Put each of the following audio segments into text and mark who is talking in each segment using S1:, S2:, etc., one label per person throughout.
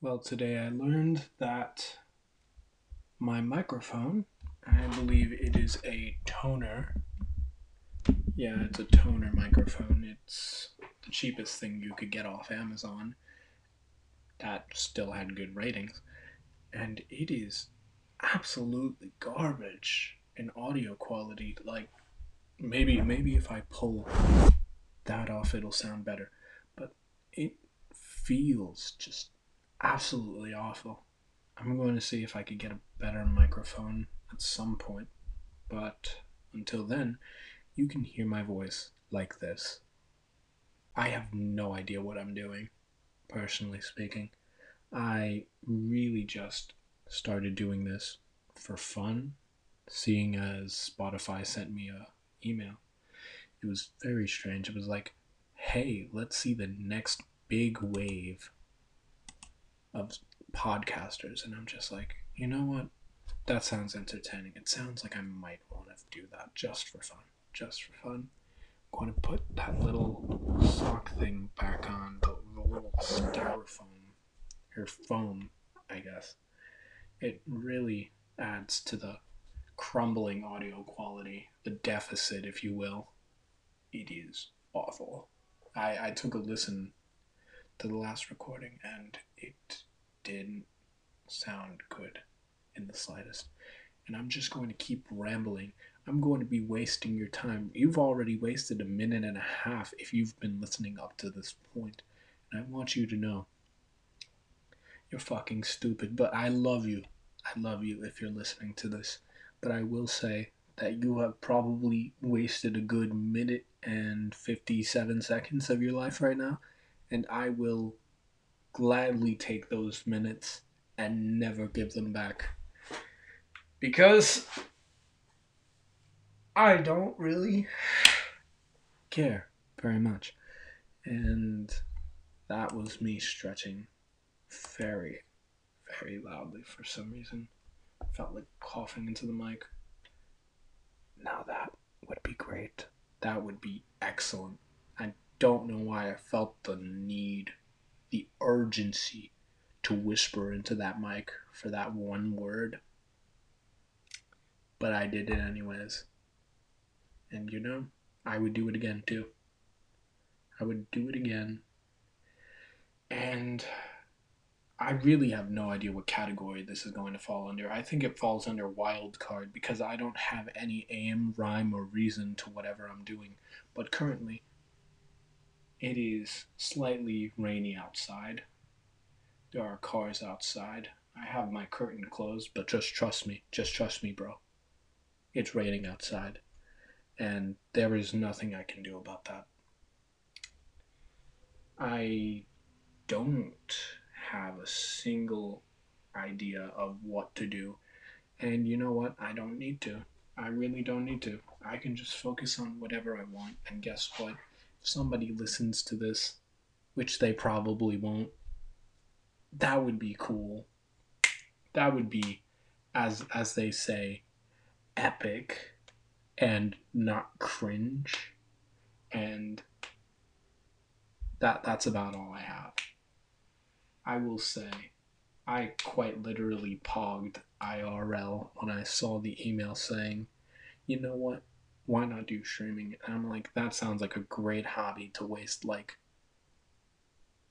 S1: Well, today I learned that my microphone, I believe it is a Tonor. Yeah, it's a Tonor microphone. It's the cheapest thing you could get off Amazon. That still had good ratings. And it is absolutely garbage in audio quality. Like maybe maybe if I pull that off it'll sound better. But it feels just absolutely awful. I'm going to see if I could get a better microphone at some point, but until then, you can hear my voice like this. I have no idea what I'm doing, personally speaking. I really just started doing this for fun, seeing as Spotify sent me a email. It was very strange. It was like, "Hey, let's see the next big wave of podcasters and I'm just like, you know what? That sounds entertaining. It sounds like I might want to do that just for fun. Just for fun. I'm going to put that little sock thing back on, the, the little styrofoam, or foam, I guess. It really adds to the crumbling audio quality, the deficit, if you will. It is awful. I, I took a listen to the last recording and it didn't sound good in the slightest. And I'm just going to keep rambling. I'm going to be wasting your time. You've already wasted a minute and a half if you've been listening up to this point. And I want you to know you're fucking stupid, but I love you. I love you if you're listening to this. But I will say that you have probably wasted a good minute and 57 seconds of your life right now. And I will gladly take those minutes and never give them back. Because I don't really care very much. And that was me stretching very, very loudly for some reason. Felt like coughing into the mic. Now that would be great. That would be excellent. I don't know why I felt the need the urgency to whisper into that mic for that one word. But I did it anyways. And you know, I would do it again too. I would do it again. And I really have no idea what category this is going to fall under. I think it falls under wild card because I don't have any aim, rhyme, or reason to whatever I'm doing. But currently, it is slightly rainy outside. There are cars outside. I have my curtain closed, but just trust me. Just trust me, bro. It's raining outside. And there is nothing I can do about that. I don't have a single idea of what to do. And you know what? I don't need to. I really don't need to. I can just focus on whatever I want. And guess what? Somebody listens to this, which they probably won't, that would be cool. That would be, as as they say, epic, and not cringe, and that that's about all I have. I will say, I quite literally pogged IRL when I saw the email saying, you know what? Why not do streaming? And I'm like, that sounds like a great hobby to waste like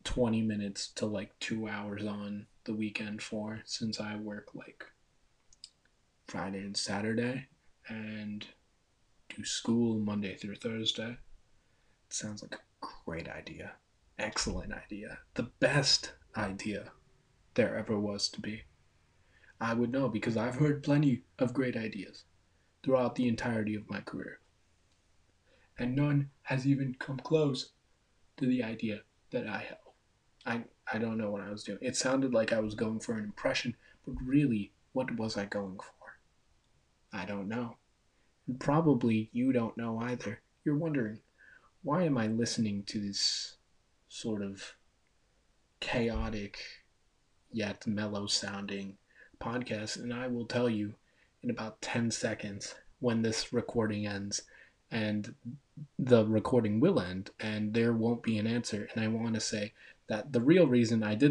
S1: 20 minutes to like two hours on the weekend for since I work like Friday and Saturday and do school Monday through Thursday. It sounds like a great idea. Excellent idea. The best idea there ever was to be. I would know because I've heard plenty of great ideas throughout the entirety of my career. And none has even come close to the idea that I have. I, I don't know what I was doing. It sounded like I was going for an impression, but really, what was I going for? I don't know. And probably you don't know either. You're wondering, why am I listening to this sort of chaotic yet mellow sounding podcast? And I will tell you in about 10 seconds when this recording ends and the recording will end and there won't be an answer. And i want to say that the real reason i did